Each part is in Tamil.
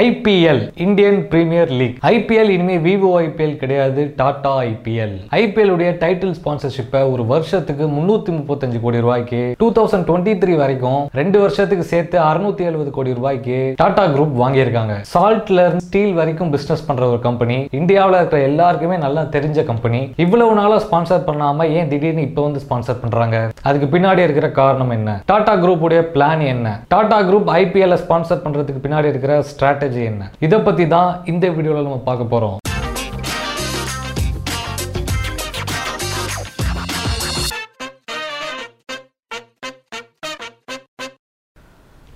IPL Indian Premier League. IPL இனிமே விவோ ஐபிஎல் கிடையாது டாடா ஐபிஎல் ஐபிஎல் உடைய டைட்டில் ஸ்பான்சர்ஷிப்பை ஒரு வருஷத்துக்கு முன்னூத்தி முப்பத்தஞ்சு கோடி ரூபாய்க்கு டூ தௌசண்ட் டுவெண்ட்டி த்ரீ வரைக்கும் ரெண்டு வருஷத்துக்கு சேர்த்து அறுநூத்தி எழுபது கோடி ரூபாய்க்கு டாடா குரூப் வாங்கியிருக்காங்க. சால்ட்ல இருந்து ஸ்டீல் வரைக்கும் பிசினஸ் பண்ற ஒரு கம்பெனி இந்தியாவில் இருக்கிற எல்லாருக்குமே நல்லா தெரிஞ்ச கம்பெனி இவ்வளவு நாளா ஸ்பான்சர் பண்ணாம ஏன் திடீர்னு இப்போ வந்து ஸ்பான்சர் பண்றாங்க? அதுக்கு பின்னாடி இருக்கிற காரணம் என்ன? டாடா குரூப் உடைய பிளான் என்ன? டாடா குரூப் ஐபிஎல் ஸ்பான்சர் பண்றதுக்கு பின்னாடி இருக்கிற ஸ்ட்ராட்டஜி என்ன? இதை பத்தி தான் இந்த வீடியோவில் நம்ம பார்க்க போறோம்.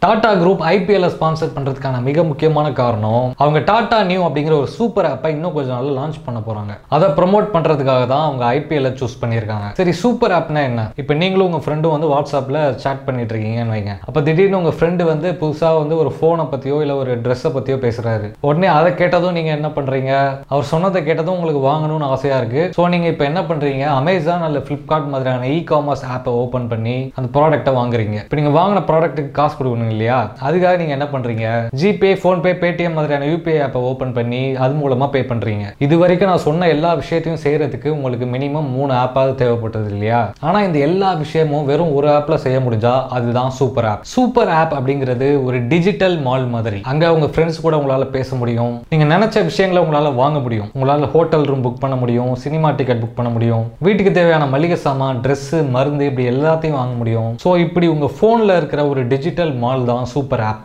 டாடா குரூப் ஐபிஎல்ல ஸ்பான்சர் பண்றதுக்கான மிக முக்கியமான காரணம் அவங்க டாடா நியூ அப்படிங்கிற ஒரு சூப்பர் ஆப்பை இன்னும் கொஞ்சம் நாள்ல லான்ச் பண்ண போறாங்க. அதை ப்ரோமோட் பண்றதுக்காக தான் அவங்க ஐபிஎல்ல சூஸ் பண்ணியிருக்காங்க. சரி சூப்பர் ஆப்னா என்ன? இப்போ நீங்களும் உங்க ஃப்ரெண்டும் வந்து வாட்ஸ்அப்ல சேட் பண்ணிட்டு இருக்கீங்கன்னு வைங்க. அப்போ திடீர்னு உங்க ஃப்ரெண்டு வந்து புதுசா வந்து ஒரு ஃபோனை பத்தியோ இல்ல ஒரு ட்ரெஸ்ஸை பத்தியோ பேசுறாரு. உடனே அதை கேட்டதும் நீங்க என்ன பண்றீங்க? அவர் சொன்னதை கேட்டதும் உங்களுக்கு வாங்கணும்னு ஆசையா இருக்கு. ஸோ நீங்க இப்போ என்ன பண்றீங்க? அமேசான் அல்ல ஃபிளிப்கார்ட் மாதிரியான இ காமர்ஸ் ஆப்பை ஓப்பன் பண்ணி அந்த ப்ராடக்ட்டை வாங்குறீங்க. இப்போ நீங்க வாங்கின ப்ராடக்ட்டுக்கு காசு கொடுக்கணும் இல்லையா? அதுக்காக நீங்க என்ன பண்றீங்க? ஜிபே ஃபோன்பே பேடிஎம் மாதிரியான யூபிஐ ஆப்பை ஓப்பன் பண்ணி அது மூலமா பே பண்றீங்க. இது வரைக்கும் நான் சொன்ன எல்லா விஷயத்தையும் செய்யறதுக்கு உங்களுக்கு மினிமம் மூணு ஆப்பாவது தேவைப்பட்டது இல்லையா? ஆனா இந்த எல்லா விஷயமும் வெறும் ஒரு ஆப்ல செய்ய முடிஞ்சா அதுதான் சூப்பர் ஆப். சூப்பர் ஆப் அப்படிங்கிறது ஒரு டிஜிட்டல் மால் மாதிரி. அங்க உங்க ஃப்ரெண்ட்ஸ் கூட உங்களால பேச முடியும். நீங்க நினைச்ச விஷயங்களை உங்களால வாங்க முடியும். உங்களால ஹோட்டல் ரூம் புக் பண்ண முடியும் சினிமா டிக்கெட் புக் பண்ண முடியும். வீட்டுக்கு தேவையான மளிகை சாமான் Dress மருந்து இப்படி எல்லாத்தையும் வாங்க முடியும். ஸோ இப்படி உங்க போன்ல இருக்கிற ஒரு டிஜிட்டல் மால் தான் சூப்பர் ஆப்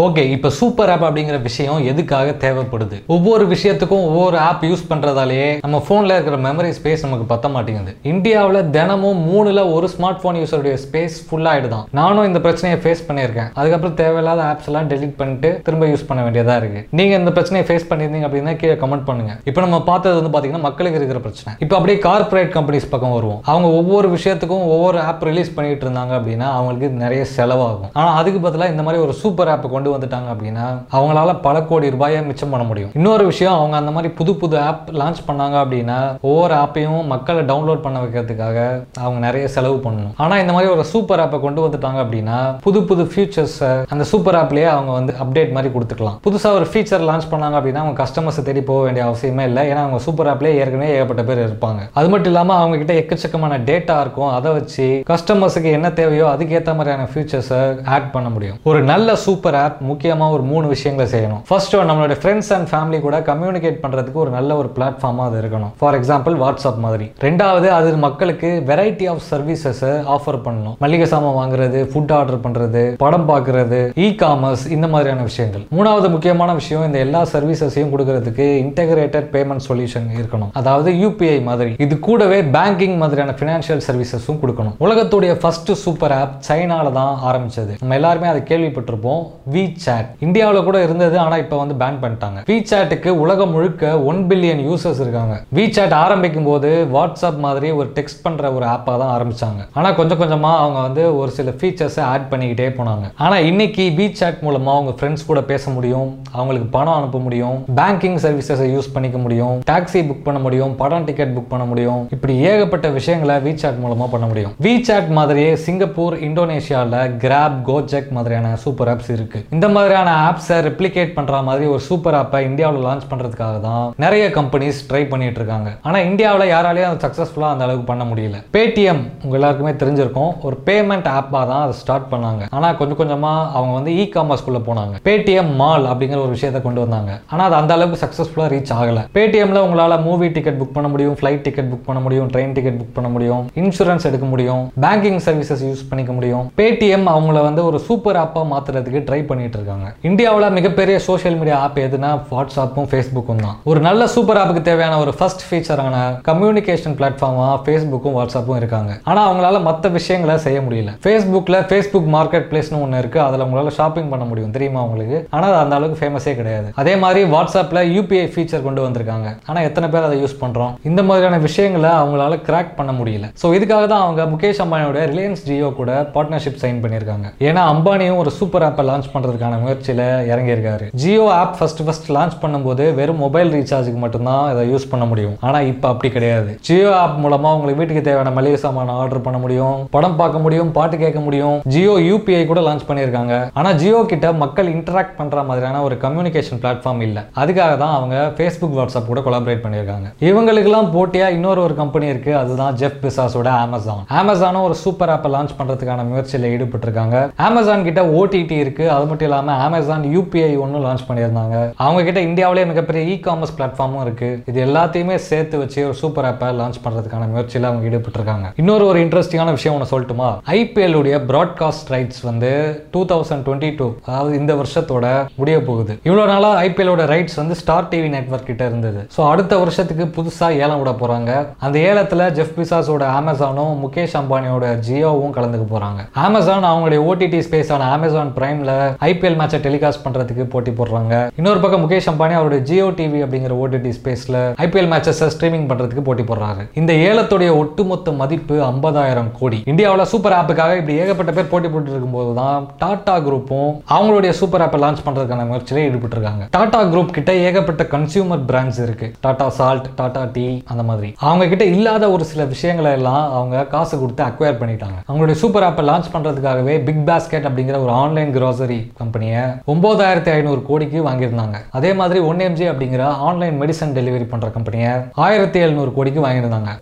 ஓகே இப்போ சூப்பர் ஆப் அப்படிங்கிற விஷயம் எதுக்காக தேவைப்படுது? ஒவ்வொரு விஷயத்துக்கும் ஒவ்வொரு ஆப் யூஸ் பண்ணுறதாலேயே நம்ம ஃபோனில் இருக்கிற மெமரி ஸ்பேஸ் நமக்கு பத்த மாட்டேங்குது. இந்தியாவில் தினமும் மூணுல ஒரு ஸ்மார்ட் ஃபோன் யூஸருடைய ஸ்பேஸ் ஃபுல்லாகிடுதான் நானும் இந்த பிரச்சனையை ஃபேஸ் பண்ணியிருக்கேன். அதுக்கப்புறம் தேவையில்லாத ஆப்ஸ் எல்லாம் டெலிட் பண்ணிட்டு திரும்ப யூஸ் பண்ண வேண்டியதாக இருக்கு. நீங்கள் இந்த பிரச்சனையை ஃபேஸ் பண்ணியிருந்தீங்க அப்படின்னா கீழே கமெண்ட் பண்ணுங்க. இப்போ நம்ம பார்த்தது வந்து பார்த்தீங்கன்னா மக்களுக்கு இருக்கிற பிரச்சனை. இப்போ அப்படியே கார்ப்பரேட் கம்பெனிஸ் பக்கம் வருவோம். அவங்க ஒவ்வொரு விஷயத்துக்கும் ஒவ்வொரு ஆப் ரிலீஸ் பண்ணிட்டு இருந்தாங்க அப்படின்னா அவங்களுக்கு நிறைய செலவாகும். ஆனால் அதுக்கு பதிலாக இந்த மாதிரி ஒரு சூப்பர் ஆப்பை கொண்டு வந்துட்டாங்க அப்படின்னா அவங்களால பல கோடி ரூபாயை மிச்சம் பண்ண முடியும். இன்னொரு விஷயம் அவங்க அந்த மாதிரி புது புது ஆப் லான்ச் பண்ணாங்க அப்படின்னா ஒவ்வொரு ஆப்பையும் மக்களை டவுன்லோட் பண்ண வைக்கிறதுக்காக அவங்க நிறைய செலவு பண்ணணும். ஆனா இந்த மாதிரி ஒரு சூப்பர் ஆப்பை கொண்டு வந்துட்டாங்க அப்படின்னா புது புது ஃபீச்சர்ஸ் அந்த சூப்பர் ஆப்லயே அவங்க வந்து அப்டேட் மாதிரி கொடுத்துக்கலாம். புதுசா ஒரு ஃபீச்சர் லான்ச் பண்ணாங்க அப்படின்னா அவங்க கஸ்டமர்ஸ் தேடி போக வேண்டிய அவசியமே இல்லை. ஏன்னா அவங்க சூப்பர் ஆப்லயே ஏற்கனவே ஏகப்பட்ட பேர் இருப்பாங்க. அது மட்டும் இல்லாம அவங்க கிட்ட எக்கச்சக்கமான டேட்டா இருக்கும். அதை வச்சு கஸ்டமர்ஸுக்கு என்ன தேவையோ அதுக்கேற்ற மாதிரியான ஃபியூச்சர்ஸை ஆட் பண்ண முடியும். ஒரு நல்ல சூப்பர் ஆப் முக்கியமா ஒரு மூணு விஷயங்களை செய்யணும். ஃபர்ஸ்ட் நம்மளோட ஃப்ரெண்ட்ஸ் அண்ட் ஃபேமிலி கூட கம்யூனிகேட் பண்றதுக்கு ஒரு நல்ல ஒரு பிளாட்ஃபார்மா அது இருக்கணும். ஃபார் எக்ஸாம்பிள் வாட்ஸ்அப் மாதிரி. ரெண்டாவது அது மக்களுக்கு வெரைட்டி ஆஃப் சர்வீசஸை ஆஃபர் பண்ணணும். மளிகை சாமான் வாங்குறது ஃபுட் ஆர்டர் பண்றது படம் பார்க்கறது இ காமர்ஸ் இந்த மாதிரியான விஷயங்கள். மூணாவது முக்கியமான விஷயம் இந்த எல்லா சர்வீசஸையும் கொடுக்கறதுக்கு இன்டெகிரேட்டட் பேமெண்ட் சொல்யூஷன் இருக்கணும். அதாவது யூபிஐ மாதிரி. இது கூடவே பேங்கிங் மாதிரியான ஃபினான்ஷியல் சர்வீசஸும் கொடுக்கணும். உலகத்துடைய ஃபர்ஸ்ட் சூப்பர் ஆப் சைனால தான் ஆரம்பிச்சது. நம்ம எல்லாருமே அதை கேள்விப்பட்டிருப்போம். வி சாட் இந்தியாவில் கூட இருந்தது ஆனால் இப்போ வந்து பேன் பண்ணிட்டாங்க. வி சாட்டுக்கு உலகம் முழுக்க ஒன் பில்லியன் யூசர்ஸ் இருக்காங்க. வி சாட் ஆரம்பிக்கும் போது வாட்ஸ்அப் மாதிரி ஒரு டெக்ஸ்ட் பண்ற ஒரு ஆப்பாக தான் ஆரம்பிச்சாங்க. ஆனால் கொஞ்சம் கொஞ்சமாக அவங்க வந்து ஒரு சில ஃபீச்சர்ஸை ஆட் பண்ணிக்கிட்டே போனாங்க. ஆனால் இன்னைக்கு வி சாட் மூலமாக அவங்க ஃப்ரெண்ட்ஸ் கூட பேச முடியும் அவங்களுக்கு பணம் அனுப்ப முடியும் பேங்கிங் சர்வீசஸை யூஸ் பண்ணிக்க முடியும் டாக்ஸி புக் பண்ண முடியும் படம் டிக்கெட் புக் பண்ண முடியும். இப்படி ஏகப்பட்ட விஷயங்களை வி சாட் மூலமாக பண்ண முடியும். வி சாட் மாதிரியே சிங்கப்பூர் இந்தோனேஷியாவில் கிராப் கோஜெக் மாதிரியான சூப்பர் ஆப்ஸ் இருக்கு. இந்த மாதிரியான ஆப்ஸை ரெப்ளிகேட் பண்ணுற மாதிரி ஒரு சூப்பர் ஆப்பை இந்தியாவில் லான்ச் பண்ணுறதுக்காக தான் நிறைய கம்பெனிஸ் ட்ரை பண்ணிட்டு இருக்காங்க. ஆனால் இந்தியாவில் யாராலையும் அதை சக்ஸஸ்ஃபுல்லாக அந்த அளவுக்கு பண்ண முடியல. பேடிஎம் உங்க எல்லாருக்குமே தெரிஞ்சிருக்கும். ஒரு பேமெண்ட் ஆப்பாக தான் அதை ஸ்டார்ட் பண்ணாங்க. ஆனால் கொஞ்சம் கொஞ்சமாக அவங்க வந்து இ காமர்ஸ்குள்ளே போனாங்க. பேடிஎம் மால் அப்படிங்கிற ஒரு விஷயத்தை கொண்டு வந்தாங்க. ஆனால் அது அந்த அளவுக்கு சக்ஸஸ்ஃபுல்லாக ரீச் ஆகலை. பேடிஎம்ல உங்களால் மூவி டிக்கெட் புக் பண்ண முடியும் ஃப்ளைட் டிக்கெட் புக் பண்ண முடியும் ட்ரெயின் டிக்கெட் புக் பண்ண முடியும் இன்சூரன்ஸ் எடுக்க முடியும் பேங்கிங் சர்வீசஸ் யூஸ் பண்ணிக்க முடியும். பேடிஎம் அவங்கள வந்து ஒரு சூப்பர் ஆப்பாக மாற்றுறதுக்கு ட்ரை பண்ணி பண்ணிட்டு இருக்காங்க இந்தியாவில் மிகப்பெரிய சோஷியல் மீடியா ஆப் எதுனா வாட்ஸ்அப்பும் ஃபேஸ்புக்கும் தான். ஒரு நல்ல சூப்பர் ஆப்புக்கு தேவையான ஒரு ஃபர்ஸ்ட் ஃபீச்சரான கம்யூனிகேஷன் பிளாட்ஃபார்மாக ஃபேஸ்புக்கும் வாட்ஸ்அப்பும் இருக்காங்க. ஆனா அவங்களால மற்ற விஷயங்களை செய்ய முடியல. ஃபேஸ்புக்ல ஃபேஸ்புக் மார்க்கெட் பிளேஸ்னு ஒன்று இருக்கு. அதில் அவங்களால ஷாப்பிங் பண்ண முடியும். தெரியுமா உங்களுக்கு? ஆனா அது அந்த அளவுக்கு ஃபேமஸே கிடையாது. அதே மாதிரி வாட்ஸ்அப்ல யூபிஐ ஃபீச்சர் கொண்டு வந்திருக்காங்க. ஆனால் எத்தனை பேர் அதை யூஸ் பண்றோம்? இந்த மாதிரியான விஷயங்களை அவங்களால கிராக் பண்ண முடியல. ஸோ இதுக்காக தான் அவங்க முகேஷ் அம்பானியோட ரிலையன்ஸ் ஜியோ கூட பார்ட்னர்ஷிப் சைன் பண்ணியிருக்காங்க ஏன்னா அம்பானியும் ஒரு சூப்பர் ஆப்பை லான்ச் பண்ணுறது பண்ணுறதுக்கான முயற்சியில் இறங்கியிருக்காரு. Jio app first first launch பண்ணும்போது வெறும் மொபைல் ரீசார்ஜுக்கு மட்டும்தான் இதை யூஸ் பண்ண முடியும். ஆனால் இப்போ அப்படி கிடையாது. ஜியோ ஆப் மூலமாக உங்களுக்கு வீட்டுக்கு தேவையான மளிகை சாமான ஆர்டர் பண்ண முடியும் படம் பார்க்க முடியும் பாட்டு கேட்க முடியும். ஜியோ யூபிஐ கூட லான்ச் பண்ணியிருக்காங்க. ஆனால் ஜியோ கிட்ட மக்கள் இன்டராக்ட் பண்ணுற மாதிரியான ஒரு கம்யூனிகேஷன் பிளாட்ஃபார்ம் இல்லை. அதுக்காக தான் அவங்க ஃபேஸ்புக் வாட்ஸ்அப் கூட கொலாபரேட் பண்ணியிருக்காங்க. இவங்களுக்கெல்லாம் போட்டியாக இன்னொரு ஒரு கம்பெனி இருக்கு. அதுதான் ஜெஃப் பிசாஸோட அமேசான் அமேசானும் ஒரு சூப்பர் ஆப்பை லான்ச் பண்ணுறதுக்கான முயற்சியில் ஈடுபட்டிருக்காங்க. அமேசான் கிட்ட ஓடிடி இருக்கு. அது மட்டும் இல்லாமல் அமேசான் யூபிஐ ஒன்று லான்ச் பண்ணியிருந்தாங்க. அவங்க கிட்ட இந்தியாவிலேயே மிகப்பெரிய இ காமர்ஸ் பிளாட்ஃபார்மும் இருக்கு. இது எல்லாத்தையுமே சேர்த்து வச்சு ஒரு சூப்பர் ஆப்பை லான்ச் பண்ணுறதுக்கான முயற்சியில் அவங்க ஈடுபட்டிருக்காங்க. இன்னொரு ஒரு இன்ட்ரெஸ்டிங்கான விஷயம் ஒன்று சொல்லட்டுமா? ஐபிஎல் உடைய ப்ராட்காஸ்ட் ரைட்ஸ் வந்து டூ தௌசண்ட் டுவெண்ட்டி டூ அதாவது இந்த வருஷத்தோட முடிய போகுது. இவ்வளோ நாளாக ஐபிஎலோட ரைட்ஸ் வந்து ஸ்டார் டிவி நெட்வொர்க் கிட்ட இருந்தது. ஸோ அடுத்த வருஷத்துக்கு புதுசாக ஏலம் விட போகிறாங்க அந்த ஏலத்தில் ஜெஃப் பிசாஸோட அமேசானும் முகேஷ் அம்பானியோட ஜியோவும் கலந்துக்க போகிறாங்க அமேசான் அவங்களுடைய ஓடிடி ஸ்பேஸான அமேசான் பிரைமில் ஐபிஎல் மேட்சை டெலிகாஸ்ட் பண்ணுறதுக்கு போட்டி போடுறாங்க. இன்னொரு பக்கம் முகேஷ் அம்பானி அவருடைய ஜியோ டிவி அப்படிங்கிற ஓடிடி ஸ்பேஸில் ஐபிஎல் மேட்சஸை ஸ்ட்ரீமிங் பண்ணுறதுக்கு போட்டி போடுறாரு. இந்த ஏலத்துடைய ஒட்டுமொத்த மதிப்பு ஐம்பதாயிரம் கோடி. இந்தியாவில் சூப்பர் ஆப்புக்காக இப்படி ஏகப்பட்ட பேர் போட்டி போட்டு இருக்கும்போது தான் டாடா குரூப்பும் அவங்களுடைய சூப்பர் ஆப்பை லான்ச் பண்ணுறதுக்கான முயற்சியில் ஈடுபட்டிருக்காங்க. டாடா குரூப் கிட்ட ஏகப்பட்ட கன்சியூமர் பிராண்ட்ஸ் இருக்கு. டாடா சால்ட் டாடா டீ அந்த மாதிரி. அவங்க கிட்ட இல்லாத ஒரு சில விஷயங்களை எல்லாம் அவங்க காசு கொடுத்து அக்வயர் பண்ணிட்டாங்க. அவங்களுடைய சூப்பர் ஆப்பை லான்ச் பண்றதுக்காகவே பிக் பாஸ்கெட் அப்படிங்கிற ஒரு ஆன்லைன் கிராசரி கம்பெனியை ஒன்பதாயிரத்தி ஐநூறு கோடிக்கு வாங்கியிருந்தாங்க. அதே மாதிரி ஒன் எம்ஜி அப்படிங்கிற ஆன்லைன் மெடிசன் டெலிவரி பண்ற கம்பெனியை ஆயிரத்தி எழுநூறு கோடிக்கு வாங்கியிருந்தாங்க.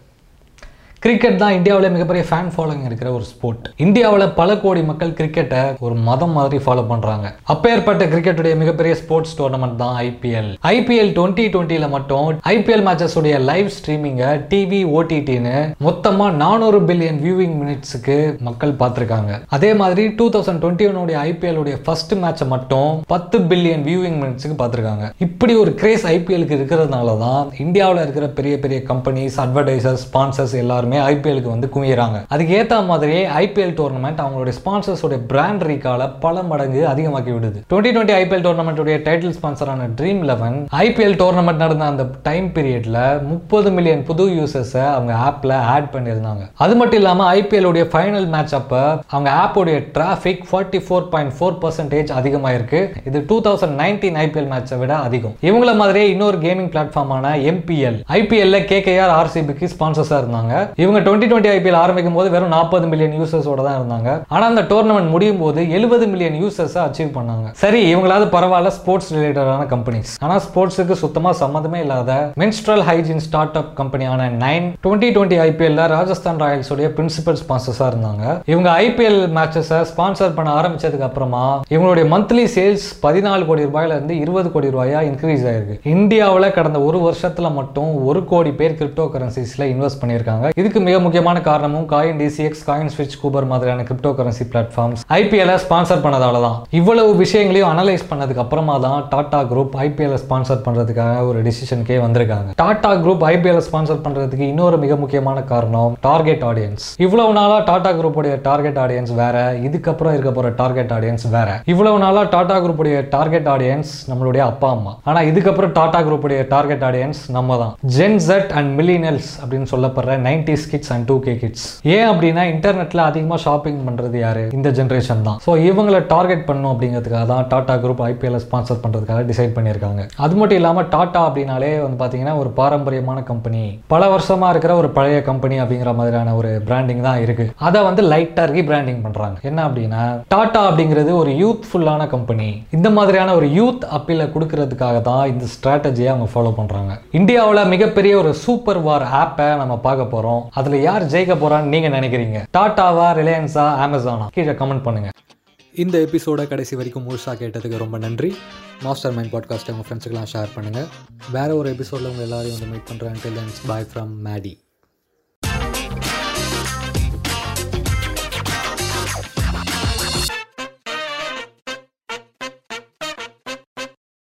கிரிக்கெட் தான் இந்தியாவில் மிகப்பெரிய ஃபேன் ஃபாலோயிங் இருக்கிற ஒரு ஸ்போர்ட் இந்தியாவில் பல கோடி மக்கள் கிரிக்கெட்டை ஒரு மதம் மாதிரி ஃபாலோ பண்ணுறாங்க அப்பேற்பட்ட கிரிக்கெட்டுடைய மிகப்பெரிய ஸ்போர்ட்ஸ் டோர்னமெண்ட் தான் ஐபிஎல் ஐபிஎல் டுவெண்ட்டி டுவெண்ட்டியில் மட்டும் ஐபிஎல் மேட்சஸ் உடைய லைவ் ஸ்ட்ரீமிங்கை டிவி ஓடிடின்னு மொத்தமாக நானூறு பில்லியன் வியூவிங் மினிட்ஸுக்கு மக்கள் பார்த்துருக்காங்க. அதே மாதிரி டூ தௌசண்ட் டுவெண்ட்டி ஒனுடைய ஐபிஎலுடைய ஃபர்ஸ்ட் மேட்சை மட்டும் பத்து பில்லியன் வியூவிங் மினிட்ஸுக்கு பார்த்துருக்காங்க. இப்படி ஒரு கிரேஸ் ஐபிஎலுக்கு இருக்கிறதுனால தான் இந்தியாவில் இருக்கிற பெரிய பெரிய கம்பெனிஸ் அட்வர்டைசர்ஸ் ஸ்பான்சர்ஸ் எல்லாருமே ஐபிஎலுக்கு வந்து குவியறாங்க. அதுக்கு ஏற்ற மாதிரியே ஐபிஎல் டோர்னமெண்ட் அவங்களுடைய ஸ்பான்சர்ஸோட பிராண்ட் ரீகால பல மடங்கு அதிகமாக்கி விடுது. டுவெண்ட்டி டுவெண்ட்டி ஐபிஎல் டோர்னமெண்ட்டுடைய டைட்டில் ஸ்பான்சரான ட்ரீம் லெவன் ஐபிஎல் டோர்னமெண்ட் நடந்த அந்த டைம் பீரியட்ல முப்பது மில்லியன் புது யூசர்ஸை அவங்க ஆப்ல ஆட் பண்ணியிருந்தாங்க. அது மட்டும் இல்லாமல் ஐபிஎல் உடைய ஃபைனல் மேட்ச் அப்போ அவங்க ஆப்போடைய traffic forty four point four percentage அதிகமாயிருக்கு. இது டூ தௌசண்ட் நைன்டீன் ஐபிஎல் மேட்சை விட அதிகம். இவங்கள மாதிரியே இன்னொரு கேமிங் பிளாட்ஃபார்மான எம்பிஎல் ஐபிஎல்ல கேகேஆர் ஆர்சிபிக்கு ஸ்பான்சர்ஸாக இருந்தாங்க. இவங்க டுவெண்ட்டி டுவெண்ட்டி ஐபிஎல் ஆரம்பிக்கும் போது வெறும் நாற்பது மில்லியன் யூசர்ஸோட தான் இருந்தாங்க. ஆனால் அந்த டோர்னமெண்ட் முடியும் போது எழுபது மில்லியன் யூசர்ஸை அச்சீவ் பண்ணாங்க. சரி இவங்களாவது பரவாயில்ல ஸ்போர்ட்ஸ் ரிலேட்டடான கம்பெனிஸ் ஆனால் ஸ்போர்ட்ஸுக்கு சுத்தமாக சம்மந்தமே இல்லாத மென்ஸ்ட்ரல் ஹைஜின் ஸ்டார்ட் அப் கம்பெனியான நைன் டுவெண்ட்டி டுவெண்ட்டி ஐபிஎல்ல ராஜஸ்தான் ராயல்ஸ் உடைய பிரின்சிபல் ஸ்பான்சர்ஸாக இருந்தாங்க. இவங்க ஐபிஎல் மேட்சஸை ஸ்பான்சர் பண்ண ஆரம்பிச்சதுக்கு அப்புறமா இவங்களுடைய மந்த்லி சேல்ஸ் பதினாலு கோடி ரூபாயில இருந்து இருபது கோடி ரூபாயா இன்க்ரீஸ் ஆயிருக்கு. இந்தியாவில் கடந்த ஒரு வருஷத்துல மட்டும் ஒரு கோடி பேர் கிரிப்டோ கரன்சிஸ்ல இன்வெஸ்ட் பண்ணியிருக்காங்க. இது இதுக்கு மிக முக்கியமான காரணமும் காயின் டிசிஎக்ஸ் காயின் ஸ்விட்ச் கூபர் மாதிரியான crypto currency platforms IPL sponsor பண்ணதால தான் இவ்வளவு விஷயங்களையும் அனலைஸ் பண்ணதுக்கு அப்புறமா தான் டாடா குரூப் ஐபிஎல் ஸ்பான்சர் பண்றதுக்காக ஒரு டிசிஷனுக்கே வந்திருக்காங்க. டாடா குரூப் ஐபிஎல் ஸ்பான்சர் பண்றதுக்கு இன்னொரு மிக முக்கியமான காரணம் டார்கெட் ஆடியன்ஸ் இவ்வளவு நாளா டாடா குரூப்புடைய டார்கெட் ஆடியன்ஸ் வேற இதுக்கப்புறம் இருக்க போற டார்கெட் ஆடியன்ஸ் வேற. இவ்வளவு நாளா டாடா குரூப்புடைய டார்கெட் ஆடியன்ஸ் நம்மளுடைய அப்பா அம்மா. ஆனா இதுக்கப்புறம் டாடா குரூப்புடைய டார்கெட் ஆடியன்ஸ் நம்ம தான் ஜென் ஜெட் அண்ட் மில்லினல்ஸ் அப்படின்னு சொல்லப்படுற nineties kids and two K kids ஏன் அப்படின்னா இன்டர்நெட்ல அதிகமாக ஷாப்பிங் பண்றது யாரு? இந்த ஜென்ரேஷன் தான். ஸோ இவங்களை டார்கெட் பண்ணும் அப்படிங்கிறதுக்காக தான் டாடா குரூப் ஐபிஎல் ஸ்பான்சர் பண்றதுக்காக டிசைட் பண்ணியிருக்காங்க. அது மட்டும் இல்லாம டாடா அப்படின்னாலே வந்து பார்த்தீங்கன்னா ஒரு பாரம்பரியமான கம்பெனி பல வருஷமா இருக்கிற ஒரு பழைய கம்பெனி அப்படிங்கிற மாதிரியான ஒரு பிராண்டிங் தான் இருக்கு. அதை வந்து லைட்டாக ரீ பிராண்டிங் பண்றாங்க. என்ன அப்படின்னா டாடா அப்படிங்கிறது ஒரு யூத்ஃபுல்லான கம்பெனி இந்த மாதிரியான ஒரு யூத் அப்பீல கொடுக்கறதுக்காக தான் இந்த ஸ்ட்ராட்டஜியை அவங்க ஃபாலோ பண்றாங்க. இந்தியாவில் மிகப்பெரிய ஒரு சூப்பர் வார் ஆப்பை நம்ம பார்க்க அதுல யார் ஜெயிக்க போறான்னு நீங்க நினைக்கிறீங்க? டாட்டாவா ரிலையன்ஸா அமேசானா கீழே கமெண்ட் பண்ணுங்க. இந்த எபிசோட கடைசி வரைக்கும் முழுசாக கேட்டதுக்கு ரொம்ப நன்றி. மாஸ்டர் மைண்ட் பாட்காஸ்ட்டை உங்கள் ஃப்ரெண்ட்ஸுக்கெல்லாம் ஷேர் பண்ணுங்கள் வேற ஒரு எபிசோடில் உங்கள் எல்லாரையும் வந்து மீட் பண்ணுறேன் பாய் ஃப்ரம் மேடி